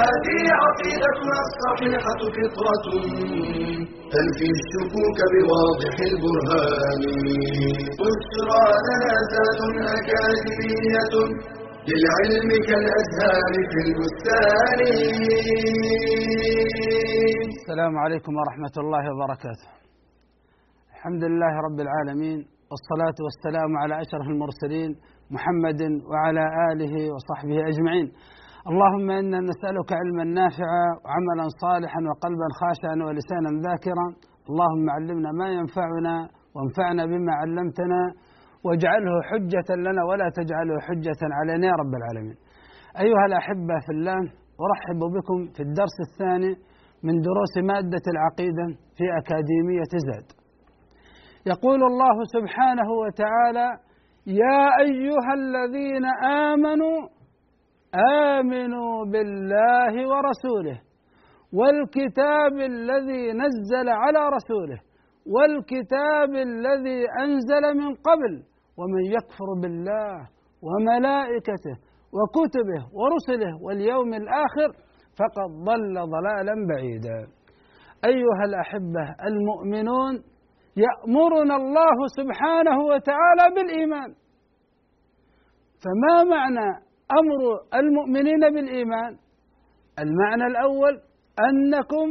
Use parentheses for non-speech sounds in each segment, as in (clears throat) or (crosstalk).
هذه عقيدتنا الصحيحة فطرة تنفي الشكوك بواضح البرهان بشرى لنا زاد أكاديمية للعلم كالأزهار في البستان السلام عليكم ورحمة الله وبركاته. الحمد لله رب العالمين والصلاة والسلام على أشرف المرسلين محمد وعلى آله وصحبه أجمعين. اللهم إنا نسألك علما نافعا وعملا صالحا وقلبا خاشعا ولسانا ذاكرا. اللهم علمنا ما ينفعنا وانفعنا بما علمتنا واجعله حجة لنا ولا تجعله حجة علينا يا رب العالمين. أيها الأحبة في الله أرحب بكم في الدرس الثاني من دروس مادة العقيدة في أكاديمية زاد. يقول الله سبحانه وتعالى: يا أيها الذين آمنوا آمنوا بالله ورسوله والكتاب الذي نزل على رسوله والكتاب الذي أنزل من قبل ومن يكفر بالله وملائكته وكتبه ورسله واليوم الآخر فقد ضل ضلالا بعيدا. أيها الأحبة المؤمنون يأمرنا الله سبحانه وتعالى بالإيمان. فما معنى أمر المؤمنين بالإيمان المعنى الأول أنكم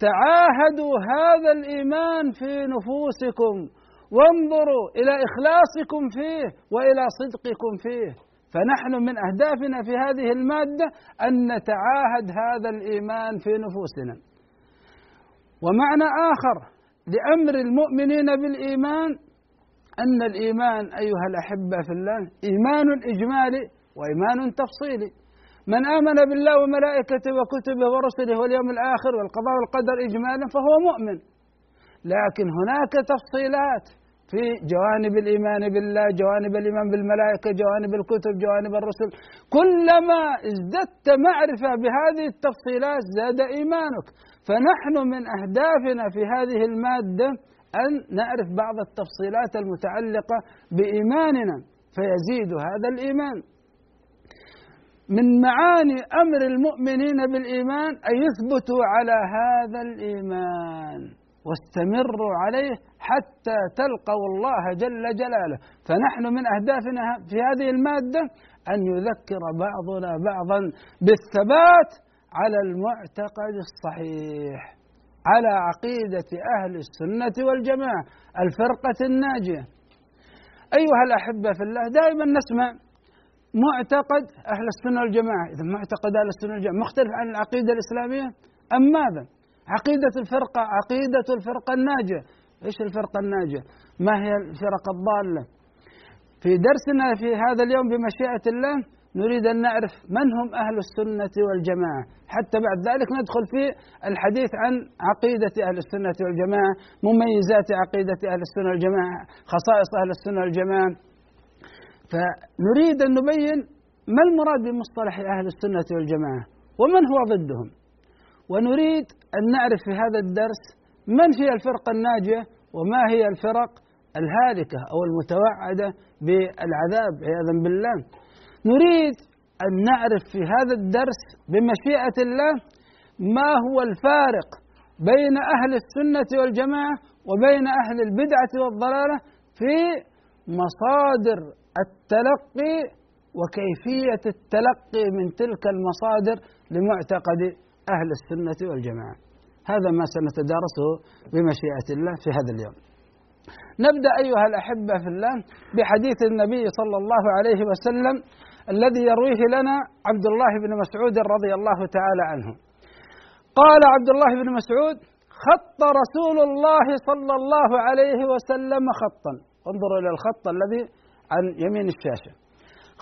تعاهدوا هذا الإيمان في نفوسكم وانظروا إلى إخلاصكم فيه وإلى صدقكم فيه فنحن من أهدافنا في هذه المادة أن نتعاهد هذا الإيمان في نفوسنا. ومعنى آخر لأمر المؤمنين بالإيمان أن الإيمان أيها الأحبة في الله إيمان إجمالي وإيمان تفصيلي. من آمن بالله وملائكته وكتبه ورسله واليوم الآخر والقضاء والقدر اجمالا فهو مؤمن. لكن هناك تفصيلات في جوانب الإيمان بالله جوانب الإيمان بالملائكة جوانب الكتب جوانب الرسل كلما ازددت معرفة بهذه التفصيلات زاد إيمانك فنحن من أهدافنا في هذه المادة أن نعرف بعض التفصيلات المتعلقة بإيماننا فيزيد هذا الإيمان. من معاني أمر المؤمنين بالإيمان أن يثبتوا على هذا الإيمان واستمروا عليه حتى تلقوا الله جل جلاله. فنحن من أهدافنا في هذه المادة أن يذكر بعضنا بعضا بالثبات على المعتقد الصحيح. على عقيدة أهل السنة والجماعة الفرقة الناجية. أيها الأحبة في الله دائما نسمع معتقد أهل السنة والجماعة. إذا معتقد أهل السنة والجماعة مختلف عن العقيدة الإسلامية. أم ماذا؟ عقيدة الفرقة عقيدة الفرقة الناجية. إيش الفرقة الناجية؟ ما هي الفرق الضالة؟ في درسنا في هذا اليوم بمشيئة الله نريد أن نعرف من هم أهل السنة والجماعة. حتى بعد ذلك ندخل في الحديث عن عقيدة أهل السنة والجماعة مميزات عقيدة أهل السنة والجماعة خصائص أهل السنة والجماعة. فنريد أن نبين ما المراد بمصطلح أهل السنة والجماعة ومن هو ضدهم. ونريد أن نعرف في هذا الدرس من هي الفرقة الناجية وما هي الفرق الهالكة أو المتوعدة بالعذاب عياذا بالله. نريد أن نعرف في هذا الدرس بمشيئة الله ما هو الفارق بين أهل السنة والجماعة وبين أهل البدعة والضلالة في مصادر التلقي وكيفية التلقي من تلك المصادر لمعتقد أهل السنة والجماعة. هذا ما سنتدارسه بمشيئة الله في هذا اليوم. نبدأ أيها الأحبة في الله بحديث النبي صلى الله عليه وسلم الذي يرويه لنا عبد الله بن مسعود رضي الله تعالى عنه. قال عبد الله بن مسعود خط رسول الله صلى الله عليه وسلم خطا. انظروا إلى الخط الذي عن يمين الشاشة.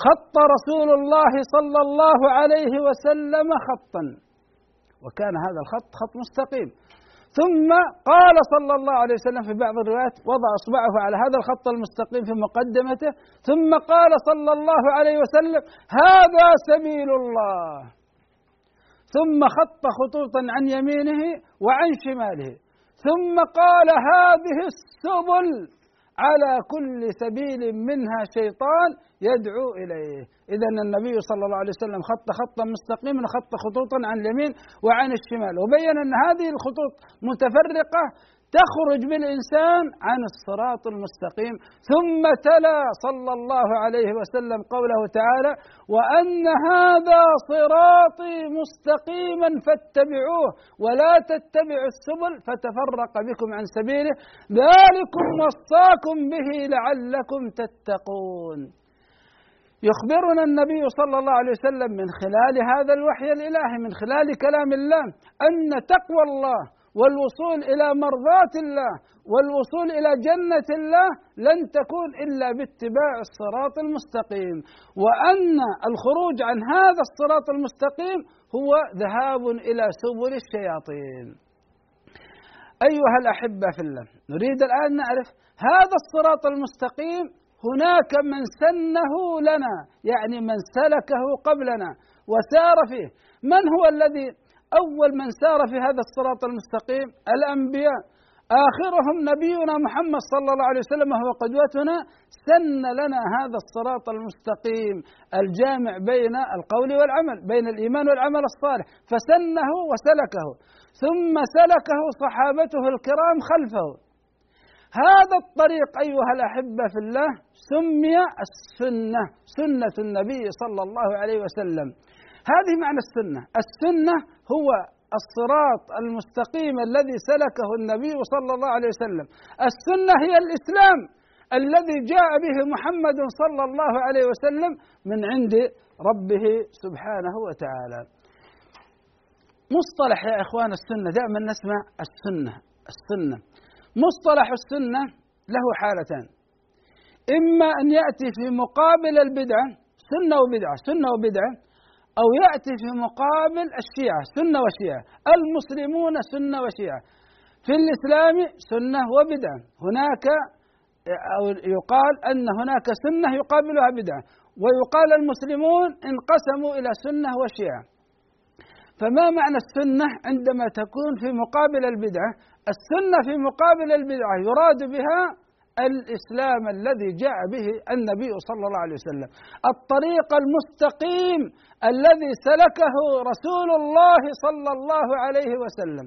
خط رسول الله صلى الله عليه وسلم خطا. وكان هذا الخط خط مستقيم. ثم قال صلى الله عليه وسلم في بعض الروايات وضع أصبعه على هذا الخط المستقيم في مقدمته ثم قال صلى الله عليه وسلم هذا سبيل الله. ثم خط خطوطا عن يمينه وعن شماله ثم قال هذه السبل على كل سبيل منها شيطان يدعو إليه، اذا النبي صلى الله عليه وسلم خط خطا مستقيما خط خطوطا عن اليمين وعن الشمال، وبين أن هذه الخطوط متفرقة تخرج بالإنسان عن الصراط المستقيم. ثم تلا صلى الله عليه وسلم قوله تعالى وأن هذا صراطي مستقيما فاتبعوه ولا تتبعوا السبل فتفرق بكم عن سبيله. ذلكم وصاكم به لعلكم تتقون. يخبرنا النبي صلى الله عليه وسلم من خلال هذا الوحي الإلهي من خلال كلام الله أن تقوى الله والوصول إلى مرضاه الله والوصول إلى جنة الله لن تكون إلا باتباع الصراط المستقيم. وأن الخروج عن هذا الصراط المستقيم هو ذهاب إلى سبل الشياطين. أيها الأحبة في الله نريد الآن نعرف هذا الصراط المستقيم هناك من سنه لنا يعني من سلكه قبلنا وسار فيه. من هو الذي أول من سار في هذا الصراط المستقيم الأنبياء. آخرهم نبينا محمد صلى الله عليه وسلم وهو قدوتنا. سن لنا هذا الصراط المستقيم الجامع بين القول والعمل بين الإيمان والعمل الصالح. فسنه وسلكه ثم سلكه صحابته الكرام خلفه. هذا الطريق أيها الأحبة في الله سمي السنة سنة النبي صلى الله عليه وسلم. هذه معنى السنة. السنة هو الصراط المستقيم الذي سلكه النبي صلى الله عليه وسلم. السنة هي الإسلام الذي جاء به محمد صلى الله عليه وسلم من عند ربه سبحانه وتعالى. مصطلح يا إخوان السنة دائما نسمع السنة السنة. مصطلح السنة له حالتان. إما أن يأتي في مقابل البدعة سنة وبدعة سنة وبدعة أو يأتي في مقابل الشيعة سنة وشيعة. المسلمون سنة وشيعة. في الإسلام سنة وبدعة هناك أو يقال أن هناك سنة يقابلها بدعة ويقال المسلمون انقسموا إلى سنة وشيعة. فما معنى السنة عندما تكون في مقابل البدعة السنة في مقابل البدعة يراد بها الإسلام الذي جاء به النبي صلى الله عليه وسلم. الطريق المستقيم الذي سلكه رسول الله صلى الله عليه وسلم.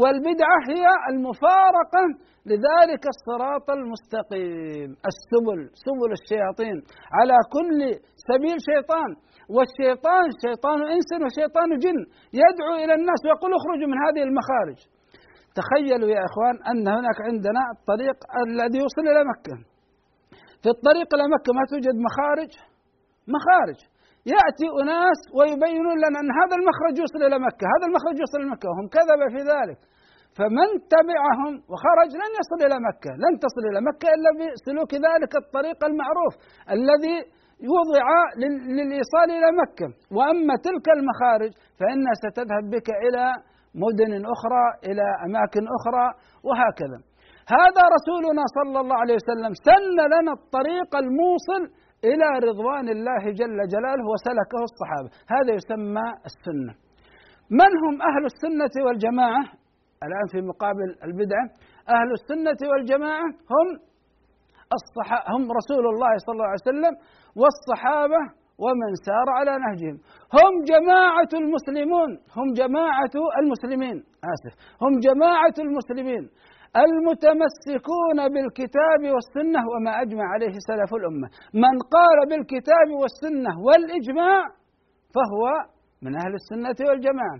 والبدعة هي المفارقة لذلك الصراط المستقيم. السبل سبل الشياطين. على كل سبيل شيطان. والشيطان شيطان إنس وشيطان جن. يدعو إلى الناس ويقول اخرجوا من هذه المخارج. تخيلوا يا إخوان أن هناك عندنا الطريق الذي يوصل إلى مكة. في الطريق إلى مكة ما توجد مخارج؟ مخارج. يأتي أناس ويبينون لنا أن هذا المخرج يوصل إلى مكة هذا المخرج يوصل إلى مكة وهم كذب في ذلك. فمن تبعهم وخرج لن يصل إلى مكة لن تصل إلى مكة إلا بسلوك ذلك الطريق المعروف الذي وضع للإيصال إلى مكة. وأما تلك المخارج فإنها ستذهب بك إلى مدن أخرى إلى أماكن أخرى وهكذا. هذا رسولنا صلى الله عليه وسلم سن لنا الطريق الموصل إلى رضوان الله جل جلاله وسلكه الصحابة. هذا يسمى السنة. من هم أهل السنة والجماعة؟ الآن في مقابل البدعة. أهل السنة والجماعة هم الصح... هم رسول الله صلى الله عليه وسلم والصحابة ومن سار على نهجهم. هم جماعة المسلمون. هم جماعة المسلمين. آسف. هم جماعة المسلمين. المتمسكون بالكتاب والسنة وما أجمع عليه سلف الأمة. من قال بالكتاب والسنة والإجماع فهو من أهل السنة والجماعة.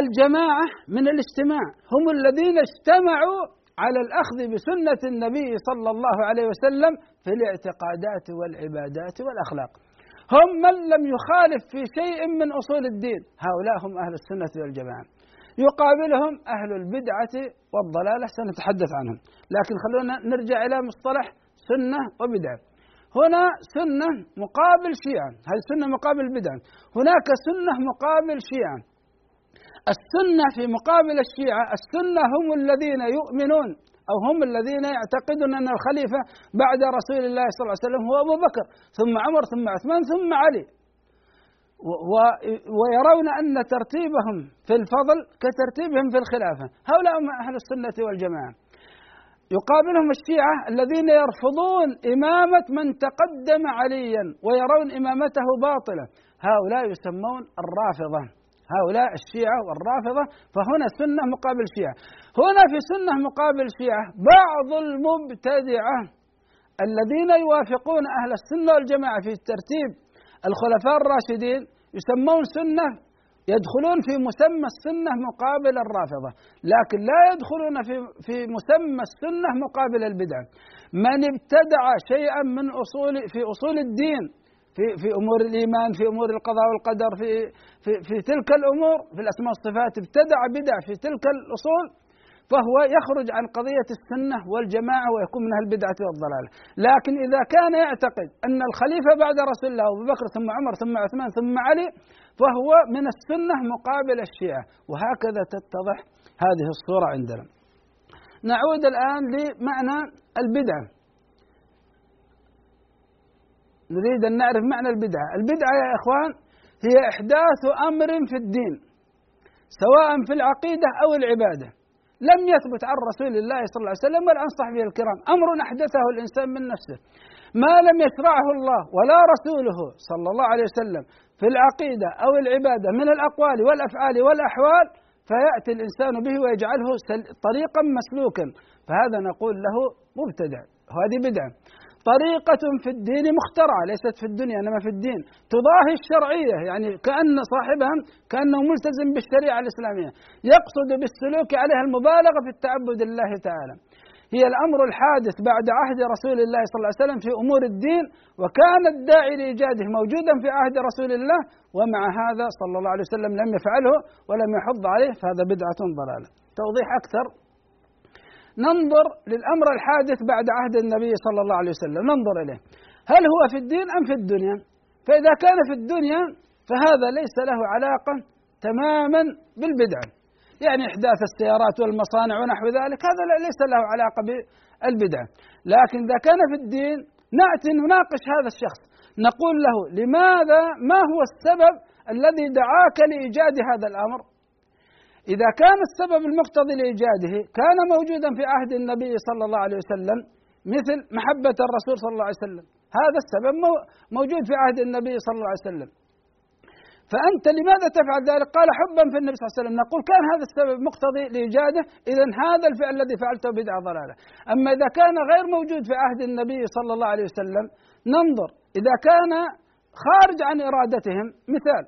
الجماعة من الاجتماع هم الذين اجتمعوا على الأخذ بسنة النبي صلى الله عليه وسلم في الاعتقادات والعبادات والأخلاق. هم من لم يخالف في شيء من أصول الدين. هؤلاء هم أهل السنة والجماعة. يقابلهم أهل البدعة والضلالة سنتحدث عنهم. لكن خلونا نرجع إلى مصطلح سنة وبدعة. هنا سنة مقابل شيعة. هذه سنة مقابل بدعة؟ هناك سنة مقابل شيعة. السنة في مقابل الشيعة السنة هم الذين يؤمنون. أو هم الذين يعتقدون أن الخليفة بعد رسول الله صلى الله عليه وسلم هو أبو بكر ثم عمر ثم عثمان ثم علي. ويرون أن ترتيبهم في الفضل كترتيبهم في الخلافة. هؤلاء هم أهل السنة والجماعة. يقابلهم الشيعة الذين يرفضون إمامة من تقدم عليا ويرون إمامته باطلة. هؤلاء يسمون الرافضة. هؤلاء الشيعة والرافضة فهنا سنة مقابل شيعة. هنا في سنة مقابل شيعة بعض المبتدعة الذين يوافقون أهل السنة والجماعة في ترتيب الخلفاء الراشدين يسمون سنة يدخلون في مسمى السنة مقابل الرافضة لكن لا يدخلون في في مسمى السنة مقابل البدعة. من ابتدع شيئا من أصول في أصول الدين في في أمور الإيمان في أمور القضاء والقدر في في في تلك الأمور في الأسماء والصفات ابتدع بدع في تلك الأصول فهو يخرج عن قضية السنة والجماعة ويكون من البدعة والضلالة لكن إذا كان يعتقد أن الخليفة بعد رسول الله أبو بكر ثم عمر ثم عثمان ثم علي فهو من السنة مقابل الشيعة. وهكذا تتضح هذه الصورة عندنا. نعود الآن لمعنى البدعة نريد أن نعرف معنى البدعة. البدعة يا إخوان هي إحداث أمر في الدين سواء في العقيدة أو العبادة. لم يثبت عن رسول الله صلى الله عليه وسلم ولا عن صحبه الكرام. أمر أحدثه الإنسان من نفسه. ما لم يشرعه الله ولا رسوله صلى الله عليه وسلم في العقيدة أو العبادة من الأقوال والأفعال والأحوال فيأتي الإنسان به ويجعله طريقا مسلوكا. فهذا نقول له مبتدع وهذه بدعة. طريقة في الدين مخترعة ليست في الدنيا إنما في الدين. تضاهي الشرعية يعني كأن صاحبها كأنه ملتزم بالشريعة الإسلامية. يقصد بالسلوك عليها المبالغة في التعبد لله تعالى. هي الأمر الحادث بعد عهد رسول الله صلى الله عليه وسلم في أمور الدين وكان الداعي لإيجاده موجودا في عهد رسول الله ومع هذا صلى الله عليه وسلم لم يفعله ولم يحض عليه فهذا بدعة ضلالة. توضيح أكثر. ننظر للأمر الحادث بعد عهد النبي صلى الله عليه وسلم. ننظر إليه. هل هو في الدين أم في الدنيا؟ فإذا كان في الدنيا فهذا ليس له علاقة تماما بالبدعة يعني إحداث السيارات والمصانع ونحو ذلك هذا ليس له علاقة بالبدعة لكن إذا كان في الدين نأتي نناقش هذا الشخص. نقول له لماذا؟ ما هو السبب الذي دعاك لإيجاد هذا الأمر؟ إذا كان السبب المقتضي لإيجاده كان موجودا في عهد النبي صلى الله عليه وسلم مثل محبة الرسول صلى الله عليه وسلم. هذا السبب موجود في عهد النبي صلى الله عليه وسلم. فأنت لماذا تفعل ذلك؟ قال حبا في النبي صلى الله عليه وسلم. نقول كان هذا السبب مقتضي لإيجاده إذا هذا الفعل الذي فعلته بدعة ضلالة. أما إذا كان غير موجود في عهد النبي صلى الله عليه وسلم ننظر إذا كان خارج عن إرادتهم مثال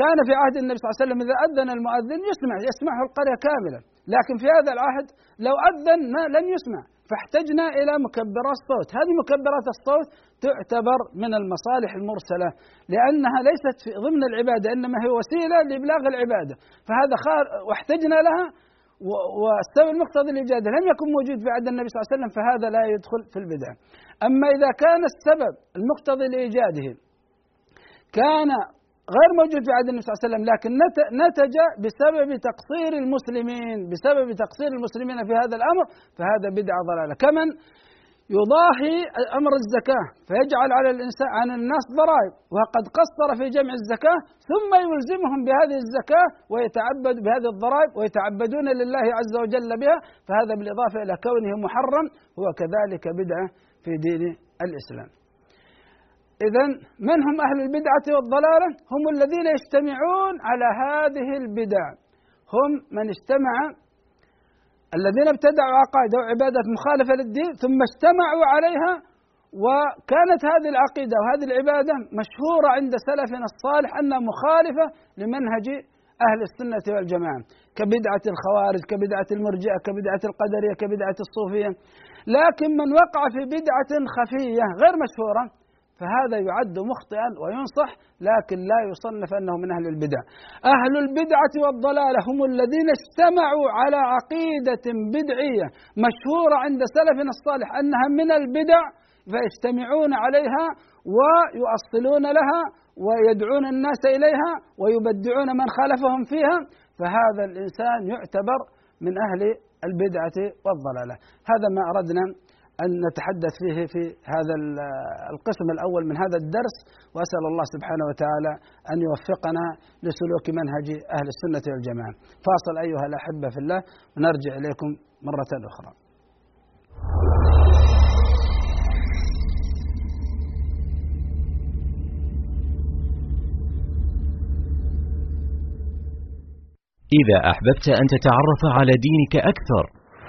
كان في عهد النبي صلى الله عليه وسلم إذا أذن المؤذن يسمع يسمعه القرية كاملة. لكن في هذا العهد لو أذن ما لم يسمع. فاحتجنا إلى مكبرات الصوت. هذه مكبرات الصوت تعتبر من المصالح المرسلة لأنها ليست في ضمن العبادة إنما هي وسيلة لإبلاغ العبادة. فهذا خار واحتجنا لها والسبب المقتضي للإيجاد لم يكن موجود في عهد النبي صلى الله عليه وسلم فهذا لا يدخل في البدع. أما إذا كان السبب المقتضي لإيجاده كان غير موجود في عهد النبي صلى الله عليه وسلم لكن نتج بسبب تقصير المسلمين بسبب تقصير المسلمين في هذا الأمر فهذا بدعة ضلالة كمن يضاهي أمر الزكاة فيجعل على الانسان عن الناس ضرائب وقد قصر في جمع الزكاة ثم يلزمهم بهذه الزكاة ويتعبد بهذه الضرائب ويتعبدون لله عز وجل بها فهذا بالإضافة إلى كونه محرم هو كذلك بدعة في دين الإسلام. إذا من هم أهل البدعة والضلالة؟ هم الذين يجتمعون على هذه البدع هم من اجتمع الذين ابتدعوا عقائد وعبادات مخالفة للدين ثم اجتمعوا عليها وكانت هذه العقيدة وهذه العبادة مشهورة عند سلفنا الصالح أنها مخالفة لمنهج أهل السنة والجماعة كبدعة الخوارج كبدعة المرجئة كبدعة القدرية كبدعة الصوفية لكن من وقع في بدعة خفية غير مشهورة فهذا يعد مخطئا وينصح لكن لا يصنف أنه من أهل البدع. أهل البدعة والضلالة هم الذين اجتمعوا على عقيدة بدعية مشهورة عند سلفنا الصالح أنها من البدع فيجتمعون عليها ويؤصلون لها ويدعون الناس إليها ويبدعون من خالفهم فيها فهذا الإنسان يعتبر من أهل البدعة والضلالة هذا ما أردنا أن نتحدث فيه في هذا القسم الأول من هذا الدرس وأسأل الله سبحانه وتعالى أن يوفقنا لسلوك منهج أهل السنة والجماعة. فاصل أيها الأحبة في الله ونرجع إليكم مرة أخرى. إذا أحببت أن تتعرف على دينك أكثر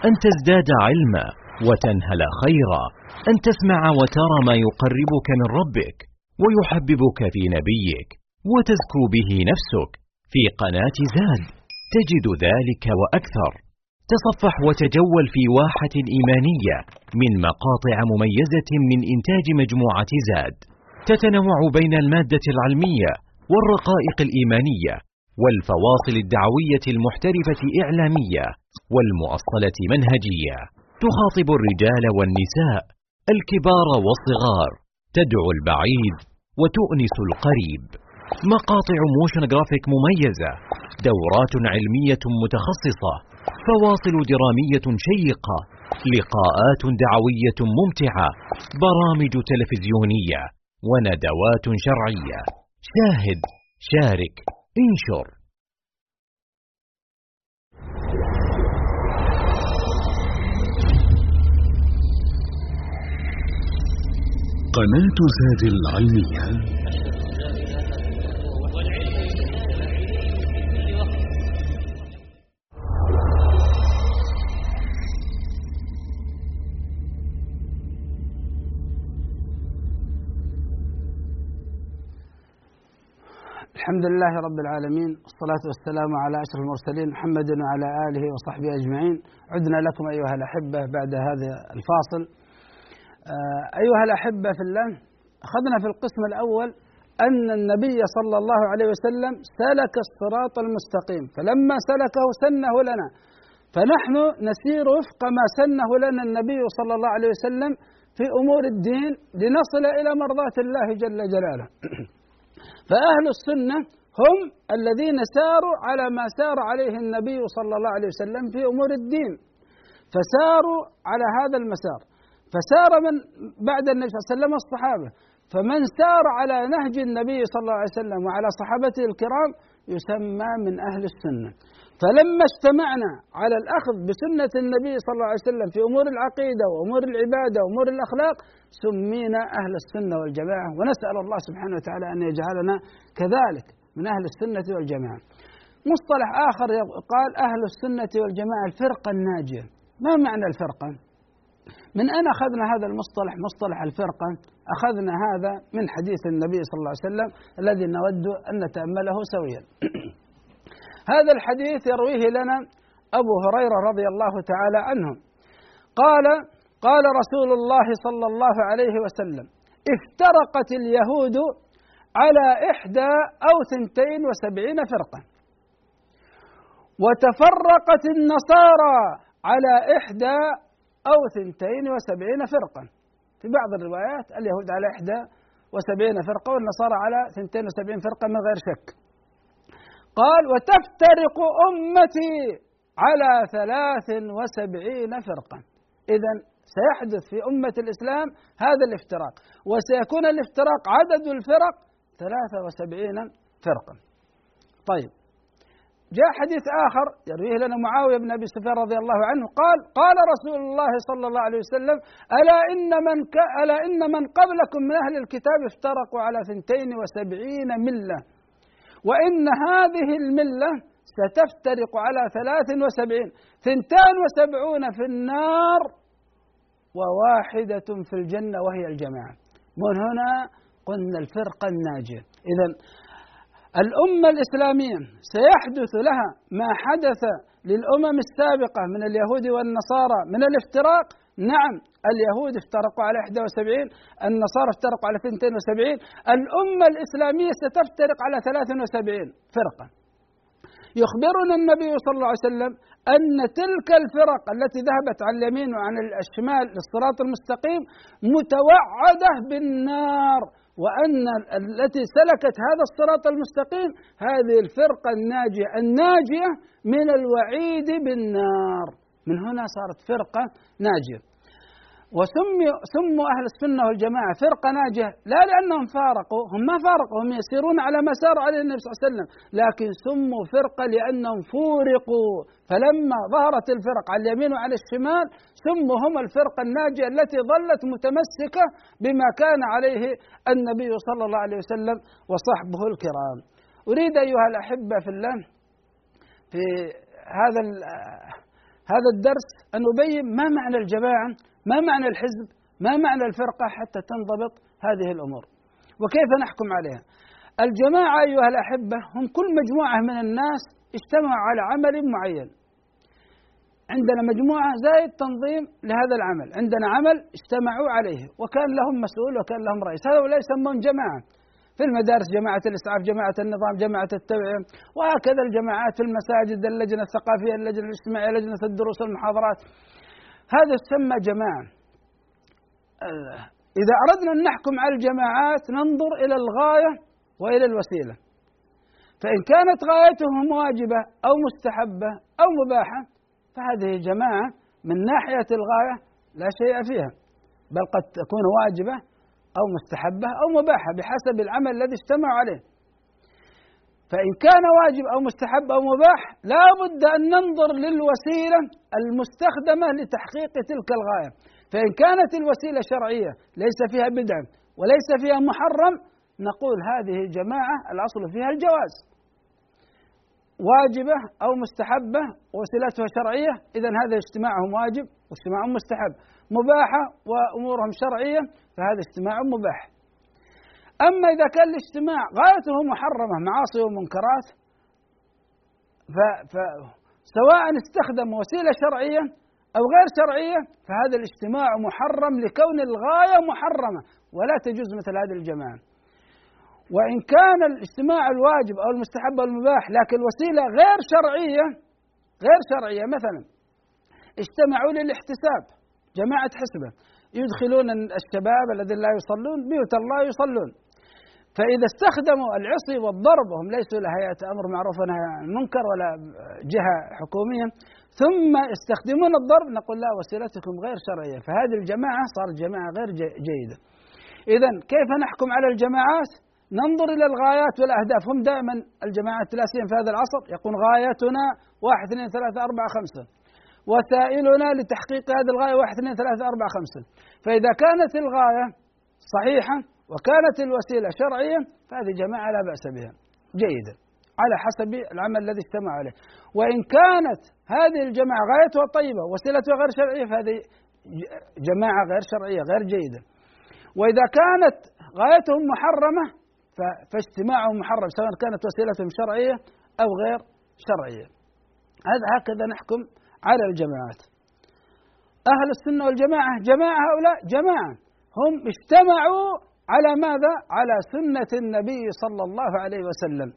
أن تزداد علما. وتنهل خيرا. أن تسمع وترى ما يقربك من ربك ويحببك في نبيك وتزكو به نفسك في قناة زاد. تجد ذلك وأكثر. تصفح وتجول في واحة إيمانية من مقاطع مميزة من إنتاج مجموعة زاد. تتنوع بين المادة العلمية والرقائق الإيمانية والفواصل الدعوية المحترفة إعلامية والمؤصلة منهجية. تخاطب الرجال والنساء الكبار والصغار تدعو البعيد وتؤنس القريب. مقاطع motion graphic مميزة دورات علمية متخصصة فواصل درامية شيقة لقاءات دعوية ممتعة برامج تلفزيونية وندوات شرعية. شاهد شارك انشر. قناة زاد العلمية الحمد لله رب العالمين والصلاة والسلام على أشرف المرسلين محمد وعلى آله وصحبه أجمعين. عدنا لكم أيها الأحبة بعد هذا الفاصل. أيها الأحبة في الله أخذنا في القسم الأول أن النبي صلى الله عليه وسلم سلك الصراط المستقيم فلما سلكه سنه لنا فنحن نسير وفق ما سنه لنا النبي صلى الله عليه وسلم في أمور الدين لنصل إلى مرضاة الله جل جلاله. (clears throat) فأهل السنة هم الذين ساروا على ما سار عليه النبي صلى الله عليه وسلم في أمور الدين فساروا على هذا المسار. فسار من بعد النبي صلى الله عليه وسلم الصحابة. فمن سار على نهج النبي صلى الله عليه وسلم وعلى صحابته الكرام يسمى من أهل السنة. فلما اجتمعنا على الأخذ بسنة النبي صلى الله عليه وسلم في أمور العقيدة وأمور العبادة وأمور الأخلاق سمينا أهل السنة والجماعة. ونسأل الله سبحانه وتعالى أن يجعلنا كذلك من أهل السنة والجماعة. مصطلح آخر قال أهل السنة والجماعة الفرقة الناجية. ما معنى الفرقة؟ من أين أخذنا هذا المصطلح؟ مصطلح الفرقة. أخذنا هذا من حديث النبي صلى الله عليه وسلم الذي نود أن نتأمله سويا. (clears throat) هذا الحديث يرويه لنا أبو هريرة رضي الله تعالى عنه. قال قال رسول الله صلى الله عليه وسلم افترقت اليهود على إحدى أو ثنتين وسبعين فرقة. وتفرقت النصارى على إحدى أو ثنتين وسبعين فرقة في بعض الروايات اليهود على إحدى وسبعين فرقة والنصارى على ثنتين وسبعين فرقة من غير شك. قال وتفترق أمتي على ثلاث وسبعين فرقة إذا سيحدث في أمة الإسلام هذا الافتراق. وسيكون الافتراق عدد الفرق ثلاثة وسبعين فرقة طيب. جاء حديث آخر يرويه لنا معاوية بن أبي سفيان رضي الله عنه قال قال رسول الله صلى الله عليه وسلم ألا إن من ك ألا إن من قبلكم من أهل الكتاب افترقوا على ثنتين وسبعين ملة وإن هذه الملة ستفترق على ثلاث وسبعين ثنتان وسبعون في النار وواحدة في الجنة وهي الجماعة. من هنا قلنا الفرقة الناجية. إذا الأمة الإسلامية سيحدث لها ما حدث للأمم السابقة من اليهود والنصارى من الافتراق نعم اليهود افترقوا على 71 النصارى افترقوا على 72 الأمة الإسلامية ستفترق على 73 فرقة يخبرنا النبي صلى الله عليه وسلم أن تلك الفرق التي ذهبت عن اليمين وعن الشمال للصراط المستقيم متوعدة بالنار. وأن التي سلكت هذا الصراط المستقيم هذه الفرقة الناجية الناجية من الوعيد بالنار. من هنا صارت فرقة ناجية. وسموا سموا أهل السنة والجماعة فرقة ناجية لا لأنهم فارقوا هم ما فارقوا هم يسيرون على ما سار عليه النبي صلى الله عليه وسلم. لكن سموا فرقة لأنهم فورقوا. فلما ظهرت الفرق على اليمين وعلى الشمال سموا هم الفرقة الناجية التي ظلت متمسكة بما كان عليه النبي صلى الله عليه وسلم وصحبه الكرام. أريد أيها الأحبة في الله في هذا هذا الدرس أن أبين ما معنى الجماعة. ما معنى الحزب؟ ما معنى الفرقة حتى تنضبط هذه الأمور؟ وكيف نحكم عليها؟ الجماعة أيها الأحبة هم كل مجموعة من الناس اجتمعوا على عمل معين. عندنا مجموعة زائد تنظيم لهذا العمل. عندنا عمل اجتمعوا عليه وكان لهم مسؤول وكان لهم رئيس. هؤلاء يسمون جماعة. في المدارس جماعة الإسعاف جماعة النظام جماعة التوعية. وهكذا الجماعات في المساجد اللجنة الثقافية اللجنة الاجتماعية لجنة الدروس والمحاضرات هذا يسمى جماعة. إذا أردنا أن نحكم على الجماعات ننظر إلى الغاية وإلى الوسيلة. فإن كانت غايتهم واجبة أو مستحبة أو مباحة فهذه جماعة من ناحية الغاية لا شيء فيها بل قد تكون واجبة أو مستحبة أو مباحة بحسب العمل الذي اجتمعوا عليه. فإن كان واجب أو مستحب أو مباح لا بد أن ننظر للوسيلة المستخدمة لتحقيق تلك الغاية. فإن كانت الوسيلة شرعية ليس فيها بدعة وليس فيها محرم نقول هذه جماعة الأصل فيها الجواز. واجبة أو مستحبة ووسيلتها شرعية إذا هذا اجتماعهم واجب واجتماعهم مستحب. مباحة وأمورهم شرعية فهذا اجتماع مباح. أما إذا كان الاجتماع غايته محرمة معاصي ومنكرات فسواء استخدم وسيلة شرعية أو غير شرعية فهذا الاجتماع محرم لكون الغاية محرمة ولا تجوز مثل هذه الجماعة. وإن كان الاجتماع الواجب أو المستحب أو المباح لكن الوسيلة غير شرعية غير شرعية مثلا اجتمعوا للاحتساب جماعة حسبة يدخلون الشباب الذين لا يصلون بيوت الله يصلون. فإذا استخدموا العصي والضرب وهم ليسوا لهيئة أمر معروف ونهي عن المنكر ولا جهة حكومية ثم يستخدمون الضرب نقول لا وسيلتكم غير شرعية. فهذه الجماعة صارت جماعة غير جيدة. إذا كيف نحكم على الجماعات؟ ننظر إلى الغايات والأهداف. هم دائما الجماعات لا سيما في هذا العصر يقول غايتنا واحد اثنين ثلاثة أربعة خمسة. وسائلنا لتحقيق هذه الغاية واحد اثنين ثلاثة أربعة خمسة. فإذا كانت الغاية صحيحة وكانت الوسيلة شرعية فهذه جماعة لا بأس بها. جيدة. على حسب العمل الذي اجتمع عليه. وإن كانت هذه الجماعة غايتها طيبة وسيلتها غير شرعية فهذه جماعة غير شرعية غير جيدة. وإذا كانت غايتهم محرمة فاجتماعهم محرم سواء كانت وسيلتهم شرعية أو غير شرعية. هذا هكذا نحكم على الجماعات. أهل السنة والجماعة جماعة هؤلاء جماعة. هم اجتمعوا على ماذا؟ على سنة النبي صلى الله عليه وسلم.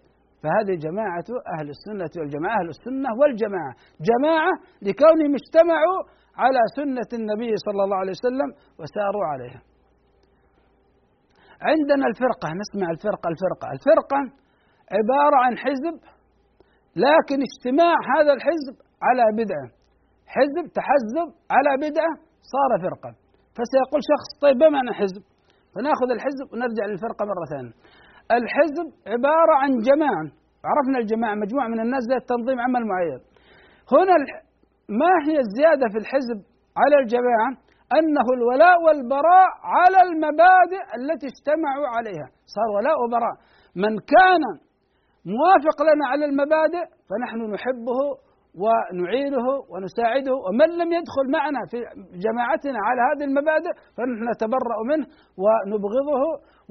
فهذه جماعة أهل السنة والجماعة أهل السنة والجماعة. جماعة لكونهم اجتمعوا على سنة النبي صلى الله عليه وسلم وساروا عليها. عندنا الفرقة نسمع الفرقة الفرقة. الفرقة عبارة عن حزب لكن اجتماع هذا الحزب على بدعة. حزب تحزب على بدعة صار فرقة. فسيقول شخص طيب ما معنى حزب؟ فناخذ الحزب ونرجع للفرقة مرة ثانية. الحزب عبارة عن جماعة عرفنا الجماعة مجموعة من الناس ذات تنظيم عمل معين. هنا ما هي الزيادة في الحزب على الجماعة؟ أنه الولاء والبراء على المبادئ التي اجتمعوا عليها. صار ولاء وبراء. من كان موافق لنا على المبادئ فنحن نحبه ونعينه ونساعده. ومن لم يدخل معنا في جماعتنا على هذه المبادئ فنحن نتبرأ منه ونبغضه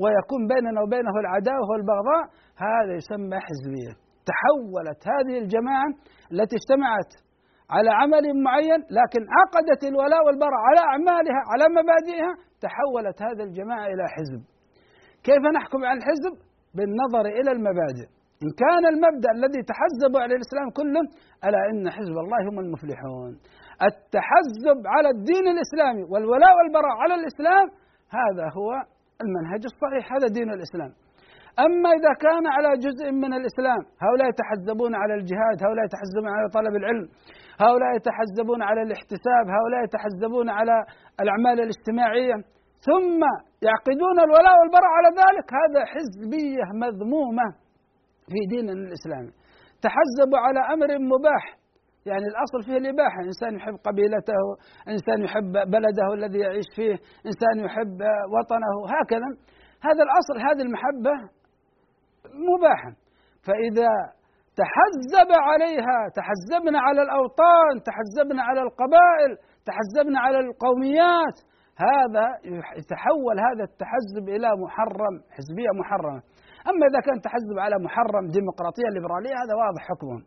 ويكون بيننا وبينه العداوة والبغضاء. هذا يسمى حزبية. تحولت هذه الجماعة التي اجتمعت على عمل معين لكن عقدت الولاء والبراء على أعمالها على مبادئها. تحولت هذه الجماعة إلى حزب. كيف نحكم على الحزب؟ بالنظر إلى المبادئ. إن كان المبدأ الذي تحزبوا على الإسلام كله ألا إن حزب الله هم المفلحون. التحزب على الدين الإسلامي والولاء والبراء على الإسلام هذا هو المنهج الصحيح هذا دين الإسلام. أما إذا كان على جزء من الإسلام هؤلاء يتحزبون على الجهاد هؤلاء يتحزبون على طلب العلم هؤلاء يتحزبون على الاحتساب هؤلاء يتحزبون على الأعمال الاجتماعية ثم يعقدون الولاء والبراء على ذلك هذا حزبية مذمومة. في ديننا الإسلامي تحزبوا على أمر مباح. يعني الأصل فيه الإباحة. إنسان يحب قبيلته إنسان يحب بلده الذي يعيش فيه إنسان يحب وطنه. هكذا. هذا الأصل هذه المحبة مباحا فإذا تحزب عليها تحزبنا على الأوطان تحزبنا على القبائل تحزبنا على القوميات هذا يتحول هذا التحزب إلى محرم حزبية محرمة. أما إذا كان تحزب على محرم ديمقراطية ليبرالية هذا واضح حكمه.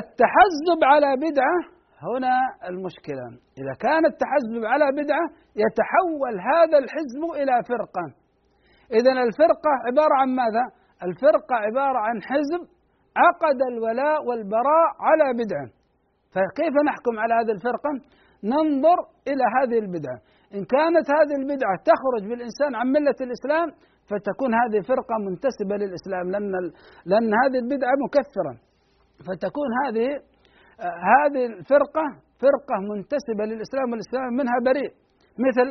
التحزب على بدعة هنا المشكلة. إذا كان التحزب على بدعة يتحول هذا الحزب إلى فرقة. إذا الفرقة عبارة عن ماذا؟ الفرقة عبارة عن حزب عقد الولاء والبراء على بدعة. فكيف نحكم على هذه الفرقة؟ ننظر إلى هذه البدعة. إن كانت هذه البدعة تخرج بالإنسان عن ملة الإسلام فتكون هذه فرقة منتسبة للإسلام لأن لأن هذه البدعة مكفرة. فتكون هذه هذه الفرقة فرقة منتسبة للإسلام والإسلام منها بريء. مثل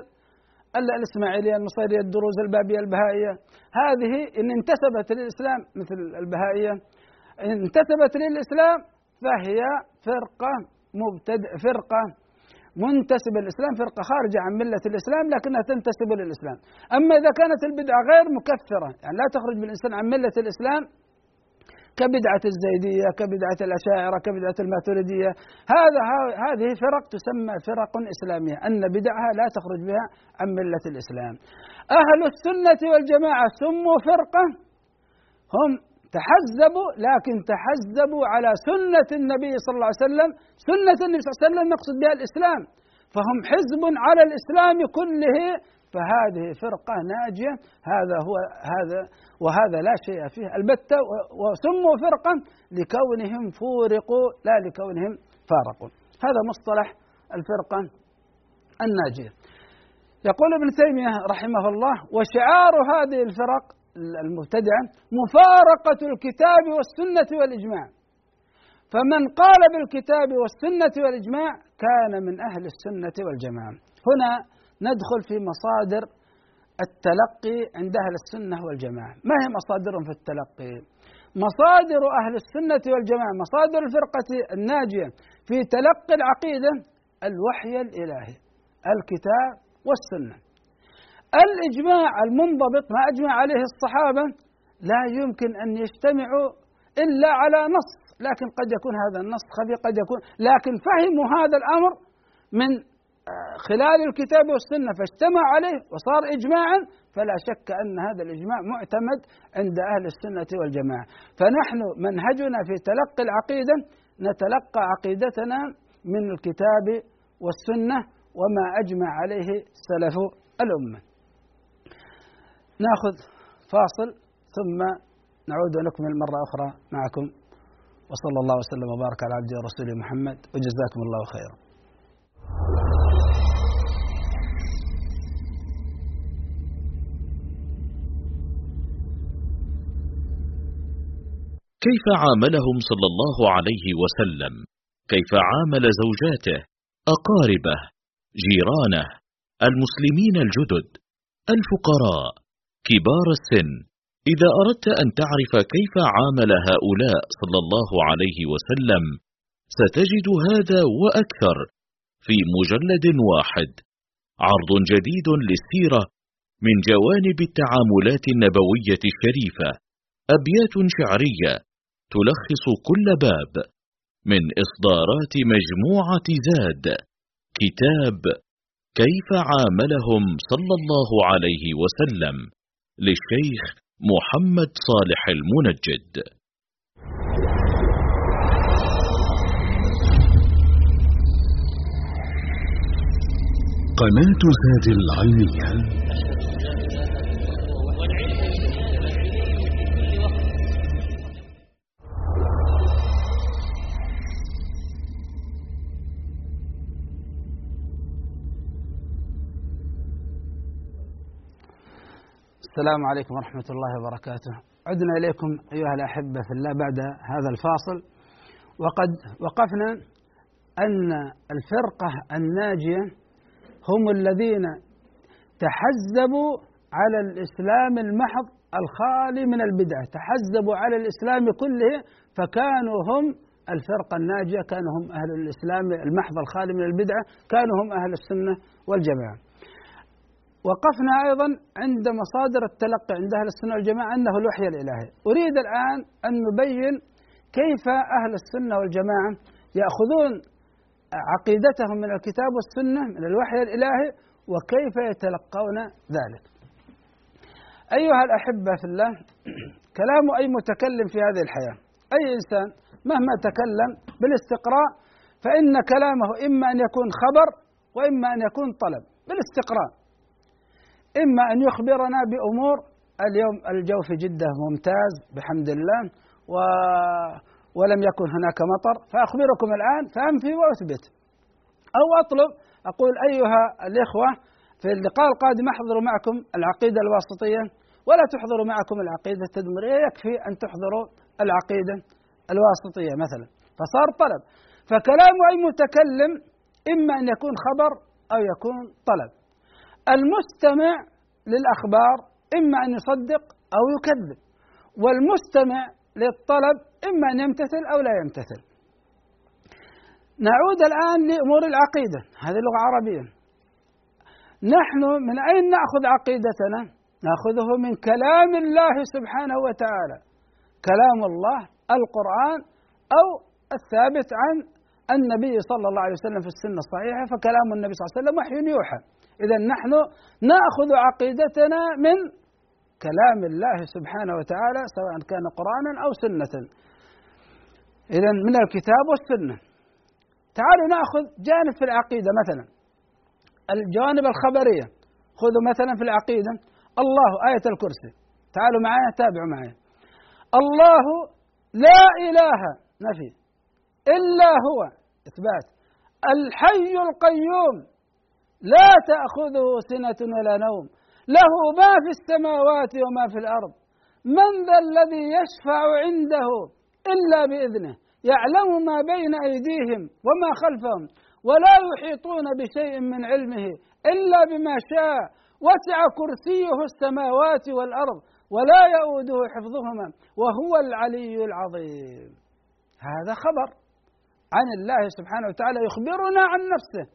الإسماعيلية النصيرية الدروز البابية البهائية. هذه إن انتسبت للإسلام مثل البهائية. انتسبت للإسلام فهي فرقة مبتدئ فرقة منتسبة للإسلام فرقة خارجة عن ملة الإسلام لكنها تنتسب للإسلام. أما إذا كانت البدعة غير مكفرة يعني لا تخرج بالإنسان عن ملة الإسلام كبدعة الزيدية كبدعة الأشاعرة كبدعة الماتريدية هذا هذه فرق تسمى فرق إسلامية أن بدعها لا تخرج بها عن ملة الإسلام. أهل السنة والجماعة سموا فرقة هم تحزبوا لكن تحزبوا على سنة النبي صلى الله عليه وسلم. سنة النبي صلى الله عليه وسلم نقصد بها الإسلام. فهم حزب على الإسلام كله فهذه فرقة ناجية. هذا هو هذا وهذا لا شيء فيه. البتة وسموا فرقا لكونهم فورقوا لا لكونهم فارقوا. هذا مصطلح الفرقة الناجية. يقول ابن تيمية رحمه الله وشعار هذه الفرق المبتدعة مفارقة الكتاب والسنة والإجماع. فمن قال بالكتاب والسنة والإجماع كان من أهل السنة والجماعة. هنا ندخل في مصادر التلقي عند أهل السنة والجماعة. ما هي مصادرهم في التلقي؟ مصادر أهل السنة والجماعة مصادر الفرقة الناجية في تلقي العقيدة الوحي الإلهي الكتاب والسنة. الإجماع المنضبط ما أجمع عليه الصحابة لا يمكن أن يجتمعوا إلا على نص لكن قد يكون هذا النص خفي قد يكون لكن فهموا هذا الأمر من خلال الكتاب والسنة فاجتمع عليه وصار إجماعا فلا شك أن هذا الإجماع معتمد عند أهل السنة والجماعة. فنحن منهجنا في تلقي العقيدة نتلقى عقيدتنا من الكتاب والسنة وما أجمع عليه سلف الأمة. ناخذ فاصل ثم نعود ونكمل مرة أخرى معكم. وصلى الله وسلم وبارك على عبده ورسوله محمد. وجزاكم الله خيرا. كيف عاملهم صلى الله عليه وسلم؟ كيف عامل زوجاته؟ أقاربه؟ جيرانه؟ المسلمين الجدد؟ الفقراء؟ كبار السن. إذا أردت أن تعرف كيف عامل هؤلاء صلى الله عليه وسلم ستجد هذا وأكثر في مجلد واحد. عرض جديد للسيرة من جوانب التعاملات النبوية الشريفة. أبيات شعرية تلخص كل باب من إصدارات مجموعة زاد. كتاب كيف عاملهم صلى الله عليه وسلم. للشيخ محمد صالح المنجد. قناة زاد العلمية. السلام عليكم ورحمة الله وبركاته. عدنا إليكم أيها الأحبة في الله بعد هذا الفاصل. وقد وقفنا أن الفرقة الناجية هم الذين تحزبوا على الإسلام المحض الخالي من البدعة تحزبوا على الإسلام كله فكانوا هم الفرقة الناجية كانوا هم أهل الإسلام المحض الخالي من البدعة كانوا هم أهل السنة والجماعة. وقفنا أيضا عند مصادر التلقي عند أهل السنة والجماعة أنه الوحي الإلهي. أريد الآن أن نبين كيف أهل السنة والجماعة يأخذون عقيدتهم من الكتاب والسنة من الوحي الإلهي وكيف يتلقون ذلك. أيها الأحبة في الله كلام أي متكلم في هذه الحياة أي إنسان مهما تكلم بالاستقراء فإن كلامه إما أن يكون خبر وإما أن يكون طلب. بالاستقراء. إما أن يخبرنا بأمور. اليوم الجو في جدة ممتاز بحمد الله و ولم يكن هناك مطر. فأخبركم الآن فأنفي وأثبت. أو أطلب أقول أيها الإخوة في اللقاء القادم أحضروا معكم العقيدة الواسطية ولا تحضروا معكم العقيدة التدمرية يكفي أن تحضروا العقيدة الواسطية مثلا. فصار طلب. فكلام أي متكلم إما أن يكون خبر أو يكون طلب. المستمع للأخبار إما أن يصدق أو يكذب والمستمع للطلب إما أن يمتثل أو لا يمتثل. نعود الآن لأمور العقيدة هذه لغة عربية نحن من أين نأخذ عقيدتنا؟ نأخذه من كلام الله سبحانه وتعالى. كلام الله القرآن أو الثابت عن النبي صلى الله عليه وسلم في السنة الصحيحة فكلام النبي صلى الله عليه وسلم وحي يوحى. إذا نحن نأخذ عقيدتنا من كلام الله سبحانه وتعالى سواء كان قرآنا أو سنة. إذا من الكتاب والسنة. تعالوا نأخذ جانب في العقيدة مثلا. الجوانب الخبرية. خذوا مثلا في العقيدة. الله آية الكرسي. تعالوا معايا تابعوا معي الله لا إله نفي. إلا هو. إثبات. الحي القيوم. لا تأخذه سنة ولا نوم. له ما في السماوات وما في الأرض. من ذا الذي يشفع عنده إلا بإذنه؟ يعلم ما بين أيديهم وما خلفهم ولا يحيطون بشيء من علمه إلا بما شاء. وسع كرسيه السماوات والأرض ولا يؤوده حفظهما وهو العلي العظيم. هذا خبر عن الله سبحانه وتعالى يخبرنا عن نفسه.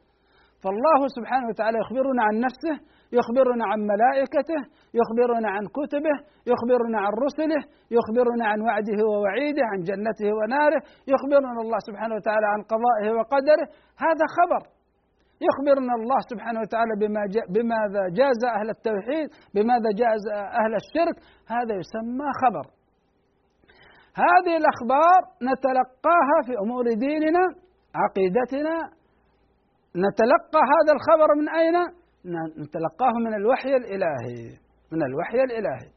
فالله سبحانه وتعالى يخبرنا عن نفسه يخبرنا عن ملائكته يخبرنا عن كتبه يخبرنا عن رسله يخبرنا عن وعده ووعيده عن جنته وناره يخبرنا الله سبحانه وتعالى عن قضائه وقدره. هذا خبر. يخبرنا الله سبحانه وتعالى بما بماذا جاز أهل التوحيد بماذا جاز أهل الشرك. هذا يسمى خبر. هذه الأخبار نتلقاها في أمور ديننا عقيدتنا نتلقى هذا الخبر من أين؟ نتلقاه من الوحي الإلهي من الوحي الإلهي.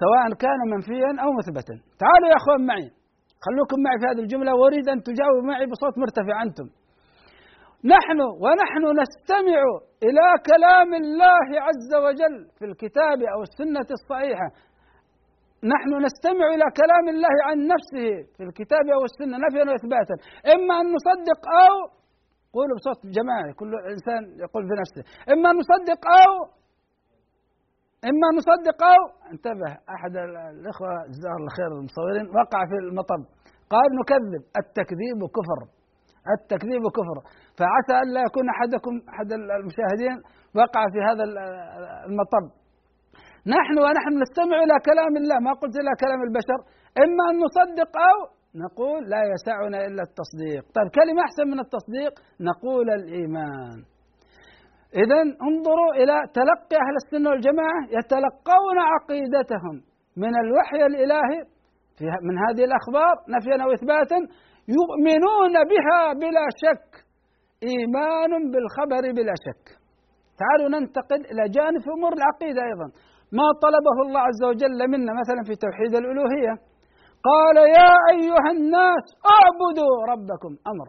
سواء كان منفيا أو مثبتا. تعالوا يا أخوان معي. خلوكم معي في هذه الجملة. وأريد أن تجاوبوا معي بصوت مرتفع أنتم. نحن ونحن نستمع إلى كلام الله عز وجل في الكتاب أو السنة الصحيحة. نحن نستمع إلى كلام الله عن نفسه في الكتاب أو السنة نفيا وإثباتا. إما أن نصدق أو قولوا بصوت جماعي كل إنسان يقول في نفسه إما أن نصدق أو إما أن نصدق أو انتبه أحد الإخوة جزاه الله خير المصورين وقع في المطب. قال نكذب التكذيب كفر التكذيب كفر. فعسى ألا يكون أحدكم أحد المشاهدين وقع في هذا المطب. نحن ونحن نستمع إلى كلام الله ما قلت إلى كلام البشر. إما أن نصدق أو نقول لا يسعنا إلا التصديق. طيب كلمة أحسن من التصديق؟ نقول الإيمان. إذا انظروا إلى تلقي أهل السنة والجماعة يتلقون عقيدتهم من الوحي الإلهي في من هذه الأخبار نفيا أو إثباتا يؤمنون بها بلا شك. إيمان بالخبر بلا شك. تعالوا ننتقل إلى جانب أمور العقيدة أيضا. ما طلبه الله عز وجل منا مثلا في توحيد الألوهية؟ قال يا أيها الناس اعبدوا ربكم أمر.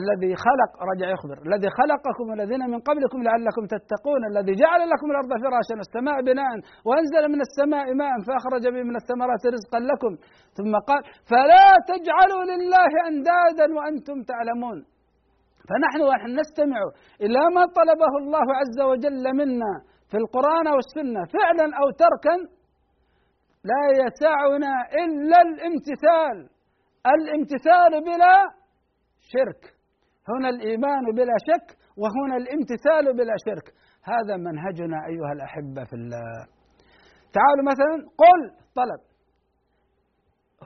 الذي خلق رجع يخبر. الذي خلقكم والذين من قبلكم لعلكم تتقون. الذي جعل لكم الأرض فراشا والسماء بناء وأنزل من السماء ماء فأخرج به من الثمرات رزقا لكم. ثم قال فلا تجعلوا لله أندادا وأنتم تعلمون. فنحن ونحن نستمع إلى ما طلبه الله عز وجل منا في القرآن والسنة فعلا أو تركا لا يسعنا إلا الامتثال. الامتثال بلا شرك. هنا الإيمان بلا شك وهنا الامتثال بلا شرك. هذا منهجنا أيها الأحبة في الله. تعالوا مثلا قل طلب.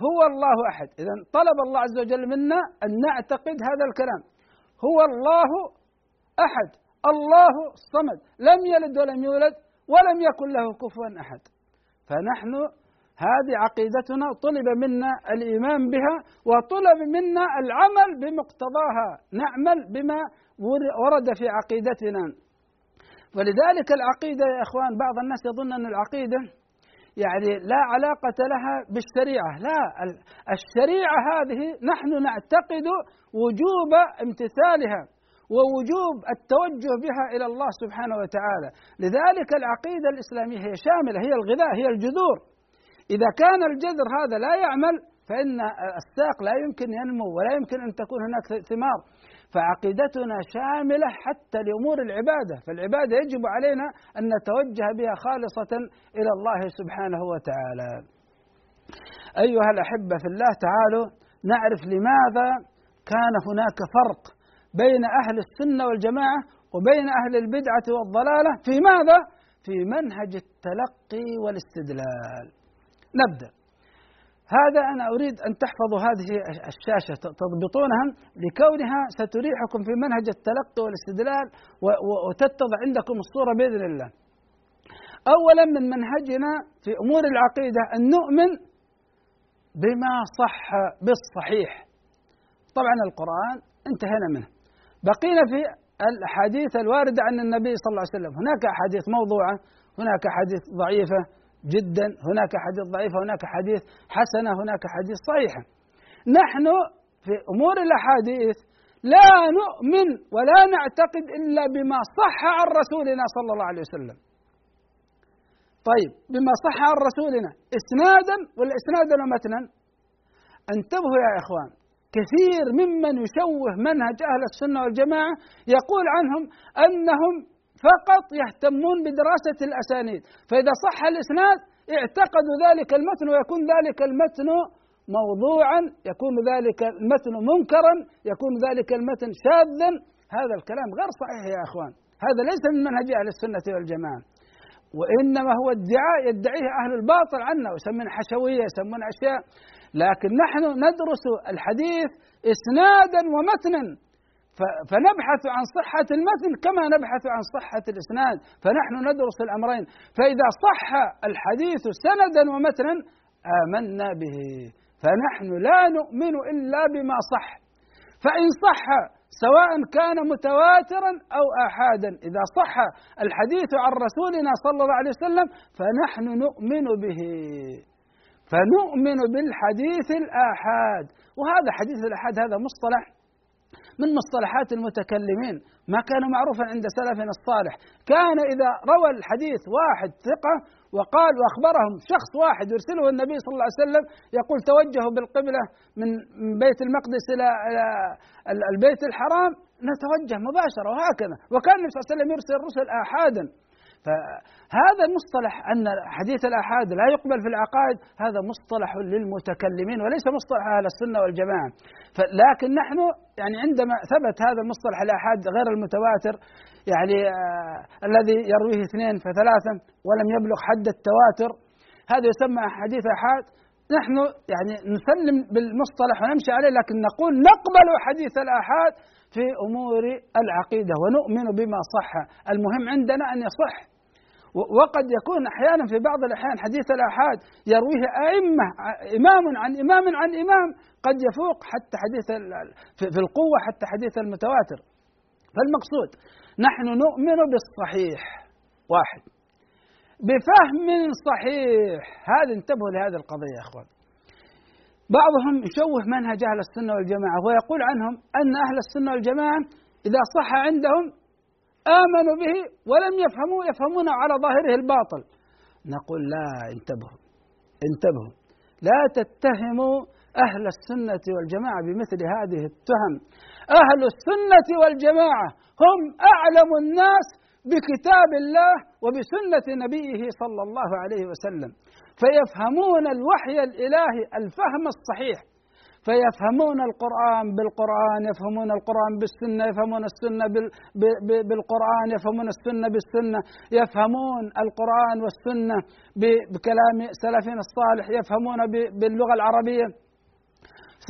هو الله أحد. إذا طلب الله عز وجل منا أن نعتقد هذا الكلام. هو الله أحد. الله الصمد. لم يلد ولم يولد ولم يكن له كفوا أحد. فنحن هذه عقيدتنا طلب منا الإيمان بها وطلب منا العمل بمقتضاها نعمل بما ورد في عقيدتنا. ولذلك العقيدة يا إخوان بعض الناس يظن أن العقيدة يعني لا علاقة لها بالشريعة، لا الشريعة هذه نحن نعتقد وجوب امتثالها ووجوب التوجه بها إلى الله سبحانه وتعالى، لذلك العقيدة الإسلامية هي شاملة، هي الغذاء، هي الجذور، إذا كان الجذر هذا لا يعمل فإن الساق لا يمكن ينمو ولا يمكن أن تكون هناك ثمار. فعقيدتنا شاملة حتى لأمور العبادة. فالعبادة يجب علينا أن نتوجه بها خالصة إلى الله سبحانه وتعالى. أيها الأحبة في الله تعالوا نعرف لماذا كان هناك فرق بين أهل السنة والجماعة وبين أهل البدعة والضلالة. في ماذا؟ في منهج التلقي والاستدلال. نبدأ. هذا أنا أريد أن تحفظوا هذه الشاشة تضبطونها لكونها ستريحكم في منهج التلقي والاستدلال وتتضح عندكم الصورة بإذن الله. أولا من منهجنا في أمور العقيدة أن نؤمن بما صح بالصحيح. طبعا القرآن انتهينا منه. بقينا في الأحاديث الواردة عن النبي صلى الله عليه وسلم. هناك أحاديث موضوعة هناك أحاديث ضعيفة جدا. هناك حديث ضعيفة هناك حديث حسنة هناك حديث صحيحة نحن في أمور الأحاديث لا نؤمن ولا نعتقد إلا بما صح عن رسولنا صلى الله عليه وسلم. طيب بما صح عن رسولنا إسنادا ولا إسنادا ومتنا؟ انتبهوا يا إخوان كثير ممن يشوه منهج أهل السنة والجماعة يقول عنهم أنهم فقط يهتمون بدراسة الأسانيد. فإذا صح الإسناد اعتقدوا ذلك المتن ويكون ذلك المتن موضوعا يكون ذلك المتن منكرا يكون ذلك المتن شاذا. هذا الكلام غير صحيح يا إخوان. هذا ليس من منهج أهل السنة والجماعة. وإنما هو ادعاء يدعيه أهل الباطل عنا ويسمون حشوية يسمون أشياء. لكن نحن ندرس الحديث اسنادا ومتنا. فنبحث عن صحة المتن كما نبحث عن صحة الإسناد فنحن ندرس الأمرين. فإذا صح الحديث سندا ومتنا آمنا به. فنحن لا نؤمن إلا بما صح. فإن صح سواء كان متواترا أو آحادا إذا صح الحديث عن رسولنا صلى الله عليه وسلم فنحن نؤمن به. فنؤمن بالحديث الآحاد. وهذا حديث الآحاد هذا مصطلح من مصطلحات المتكلمين. ما كان معروفا عند سلفنا الصالح. كان إذا روى الحديث واحد ثقة وقال وأخبرهم شخص واحد يرسله النبي صلى الله عليه وسلم يقول توجهوا بالقبلة من بيت المقدس إلى البيت الحرام نتوجه مباشرة وهكذا. وكان النبي صلى الله عليه وسلم يرسل الرسل آحادا. فهذا المصطلح أن حديث الآحاد لا يقبل في العقائد هذا مصطلح للمتكلمين وليس مصطلح أهل السنة والجماعة. لكن نحن يعني عندما ثبت هذا المصطلح الآحاد غير المتواتر يعني آه الذي يرويه اثنين فثلاثة ولم يبلغ حد التواتر هذا يسمى حديث آحاد نحن يعني نسلم بالمصطلح ونمشي عليه لكن نقول نقبل حديث الآحاد في أمور العقيدة ونؤمن بما صح. المهم عندنا أن يصح وقد يكون أحيانا في بعض الأحيان حديث الأحاد يرويه أئمة إمام عن إمام عن إمام قد يفوق حتى حديث في القوة حتى حديث المتواتر. فالمقصود نحن نؤمن بالصحيح واحد. بفهم صحيح. هذا انتبهوا لهذه القضية يا إخوان. بعضهم يشوه منهج أهل السنة والجماعة ويقول عنهم أن أهل السنة والجماعة إذا صح عندهم آمنوا به ولم يفهموا يفهمون على ظاهره الباطل. نقول لا انتبهوا انتبهوا. لا تتهموا أهل السنة والجماعة بمثل هذه التهم. أهل السنة والجماعة هم أعلم الناس بكتاب الله وبسنة نبيه صلى الله عليه وسلم. فيفهمون الوحي الإلهي الفهم الصحيح. فيفهمون القرآن بالقرآن يفهمون القرآن بالسنة يفهمون السنة بالقرآن يفهمون السنة بالسنة يفهمون القرآن والسنة بكلام سلفنا الصالح يفهمون باللغة العربية.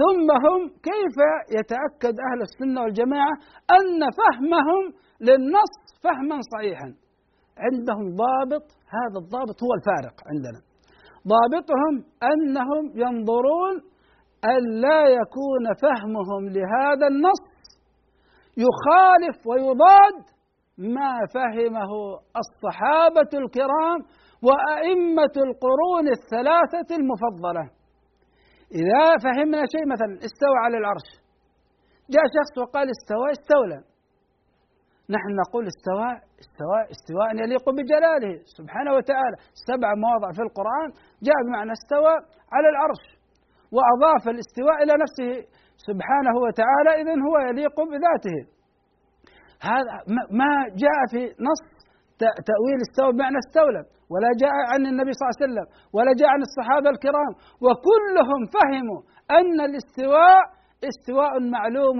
ثم هم كيف يتأكد أهل السنة والجماعة أن فهمهم للنص فهما صحيحا؟ عندهم ضابط هذا الضابط هو الفارق عندنا. ضابطهم أنهم ينظرون أن لا يكون فهمهم لهذا النص يخالف ويضاد ما فهمه الصحابة الكرام وأئمة القرون الثلاثة المفضلة. إذا فهمنا شيء مثلا استوى على العرش. جاء شخص وقال استوى استولى. نحن نقول استوى استوى استواء يليق بجلاله سبحانه وتعالى. سبع مواضع في القرآن جاء بمعنى استوى على العرش. وأضاف الاستواء إلى نفسه سبحانه وتعالى إذن هو يليق بذاته. هذا ما جاء في نص تأويل استوى بمعنى استولى ولا جاء عن النبي صلى الله عليه وسلم ولا جاء عن الصحابة الكرام وكلهم فهموا أن الاستواء استواء معلوم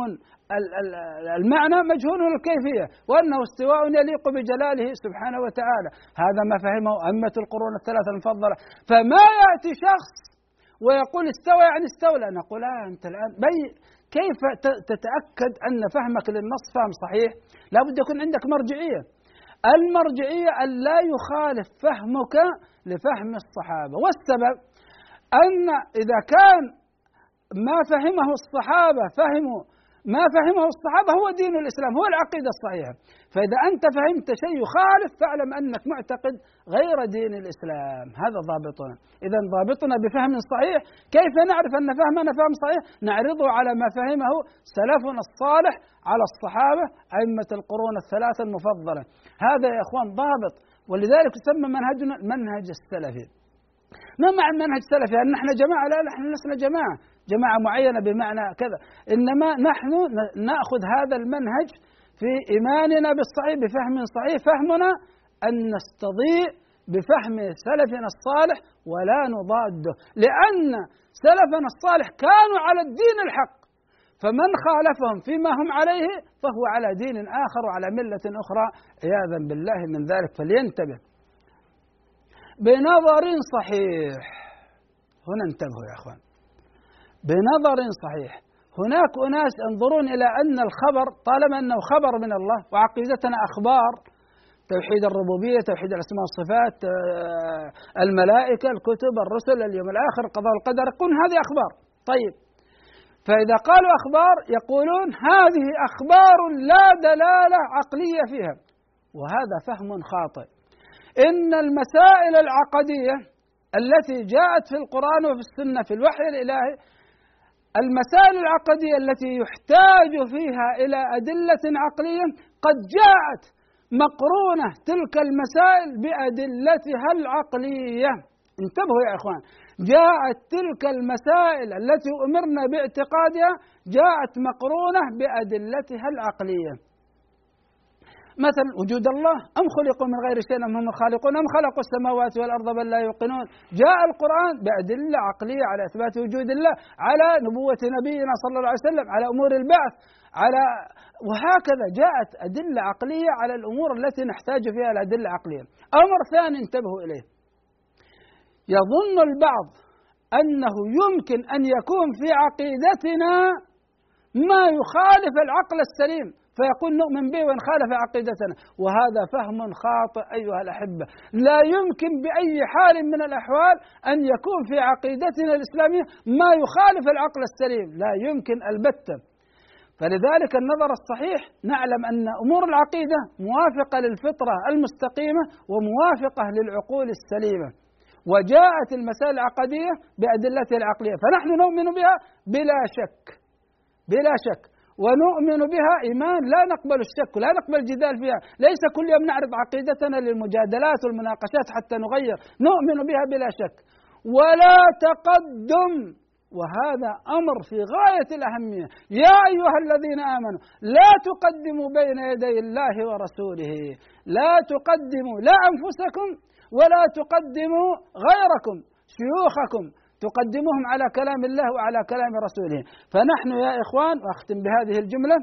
المعنى مجهول الكيفية وأنه استواء يليق بجلاله سبحانه وتعالى. هذا ما فهمه أئمة القرون الثلاثة المفضلة. فما يأتي شخص ويقول استوى يعني استولى نقول آه أنت الآن بي. كيف تتأكد أن فهمك للنص فهم صحيح؟ لابد يكون عندك مرجعية. المرجعية أن لا يخالف فهمك لفهم الصحابة. والسبب أن إذا كان ما فهمه الصحابة فهموا ما فهمه الصحابة هو دين الإسلام هو العقيدة الصحيحة. فإذا أنت فهمت شيء يخالف فاعلم أنك معتقد غير دين الإسلام. هذا ضابطنا. إذا ضابطنا بفهم صحيح. كيف نعرف أن فهمنا فهم صحيح؟ نعرضه على ما فهمه سلفنا الصالح على الصحابة أئمة القرون الثلاثة المفضلة. هذا يا إخوان ضابط. ولذلك يسمى منهجنا المنهج السلفي. ما معنى المنهج السلفي؟ أن نحن جماعة؟ لا نحن لسنا جماعة. جماعة معينة بمعنى كذا. إنما نحن نأخذ هذا المنهج في إيماننا بالصحيح بفهم صحيح. فهمنا أن نستضيء بفهم سلفنا الصالح ولا نضاده. لأن سلفنا الصالح كانوا على الدين الحق. فمن خالفهم فيما هم عليه فهو على دين آخر وعلى ملة أخرى. عياذا بالله من ذلك. فلينتبه. بنظر صحيح. هنا انتبهوا يا إخوان. بنظر صحيح هناك أناس ينظرون إلى أن الخبر طالما أنه خبر من الله وعقيدتنا أخبار توحيد الربوبية، توحيد الأسماء والصفات، الملائكة، الكتب، الرسل، اليوم الآخر، القضاء والقدر، يقولون هذه أخبار. طيب فإذا قالوا أخبار يقولون هذه أخبار لا دلالة عقلية فيها. وهذا فهم خاطئ. إن المسائل العقدية التي جاءت في القرآن وفي السنة في الوحي الإلهي المسائل العقدية التي يحتاج فيها إلى أدلة عقلية قد جاءت مقرونة تلك المسائل بأدلتها العقلية. انتبهوا يا إخوان جاءت تلك المسائل التي أمرنا باعتقادها جاءت مقرونة بأدلتها العقلية. مثلا وجود الله أم خلقوا من غير شيء أم هم الخالقون أم خلقوا السماوات والأرض بل لا يوقنون. جاء القرآن بأدلة عقلية على إثبات وجود الله على نبوة نبينا صلى الله عليه وسلم على أمور البعث على وهكذا جاءت أدلة عقلية على الأمور التي نحتاج فيها الأدلة العقلية. أمر ثاني انتبهوا إليه. يظن البعض أنه يمكن أن يكون في عقيدتنا ما يخالف العقل السليم. فيقول نؤمن به وإن خالف عقيدتنا. وهذا فهم خاطئ أيها الأحبة. لا يمكن بأي حال من الأحوال أن يكون في عقيدتنا الإسلامية ما يخالف العقل السليم. لا يمكن البتة. فلذلك النظر الصحيح نعلم أن أمور العقيدة موافقة للفطرة المستقيمة وموافقة للعقول السليمة. وجاءت المسائل العقدية بأدلتها العقلية. فنحن نؤمن بها بلا شك. بلا شك. ونؤمن بها إيمان لا نقبل الشك لا نقبل الجدال فيها. ليس كل يوم نعرض عقيدتنا للمجادلات والمناقشات حتى نغير. نؤمن بها بلا شك. ولا تقدم. وهذا أمر في غاية الأهمية. يا أيها الذين آمنوا لا تقدموا بين يدي الله ورسوله. لا تقدموا لا أنفسكم ولا تقدموا غيركم شيوخكم. تقدمهم على كلام الله وعلى كلام رسوله. فنحن يا إخوان وأختم بهذه الجملة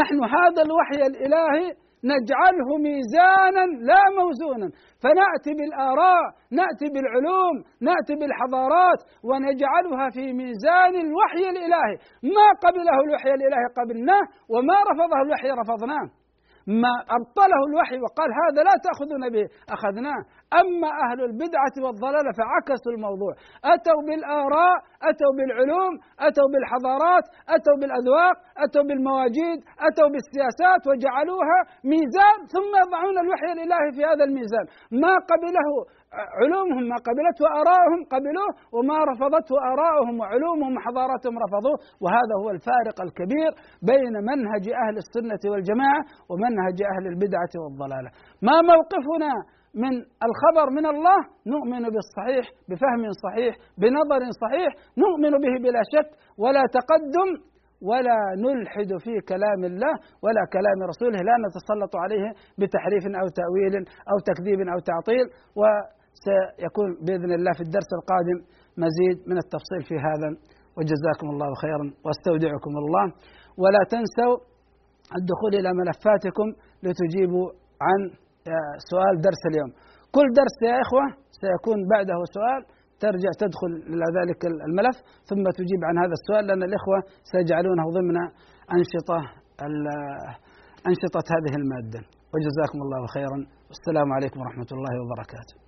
نحن هذا الوحي الإلهي نجعله ميزانا لا موزونا. فنأتي بالآراء نأتي بالعلوم نأتي بالحضارات ونجعلها في ميزان الوحي الإلهي. ما قبله الوحي الإلهي قبلناه وما رفضه الوحي رفضناه. ما أبطله الوحي وقال هذا لا تأخذون به أخذناه أما أهل البدعة والضلالة فعكسوا الموضوع. أتوا بالآراء أتوا بالعلوم أتوا بالحضارات أتوا بالأذواق أتوا بالمواجيد أتوا بالسياسات وجعلوها ميزان ثم يضعون الوحي الإلهي في هذا الميزان. ما قبله علومهم ما قبلته آراءهم قبلوه وما رفضته آراءهم وعلومهم وحضاراتهم رفضوه. وهذا هو الفارق الكبير بين منهج أهل السنة والجماعة ومنهج أهل البدعة والضلالة. ما موقفنا من الخبر من الله نؤمن بالصحيح بفهم صحيح بنظر صحيح نؤمن به بلا شك ولا تقدم ولا نلحد في كلام الله ولا كلام رسوله لا نتسلط عليه بتحريف أو تأويل أو تكذيب أو تعطيل. وسيكون بإذن الله في الدرس القادم مزيد من التفصيل في هذا. وجزاكم الله خيرا واستودعكم الله. ولا تنسوا الدخول إلى ملفاتكم لتجيبوا عن سؤال درس اليوم. كل درس يا إخوة سيكون بعده سؤال ترجع تدخل إلى ذلك الملف ثم تجيب عن هذا السؤال لأن الإخوة سيجعلونه ضمن أنشطة أنشطة هذه المادة. وجزاكم الله خيرا. والسلام عليكم ورحمة الله وبركاته.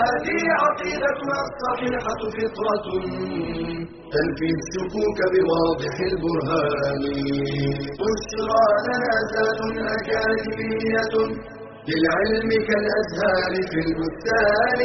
هذه عقيدتنا الصحيحة فطرة. تنفي الشكوك بواضح البرهان. بشرى لنا زاد أكاديمية للعلم كالأزهار في البستان.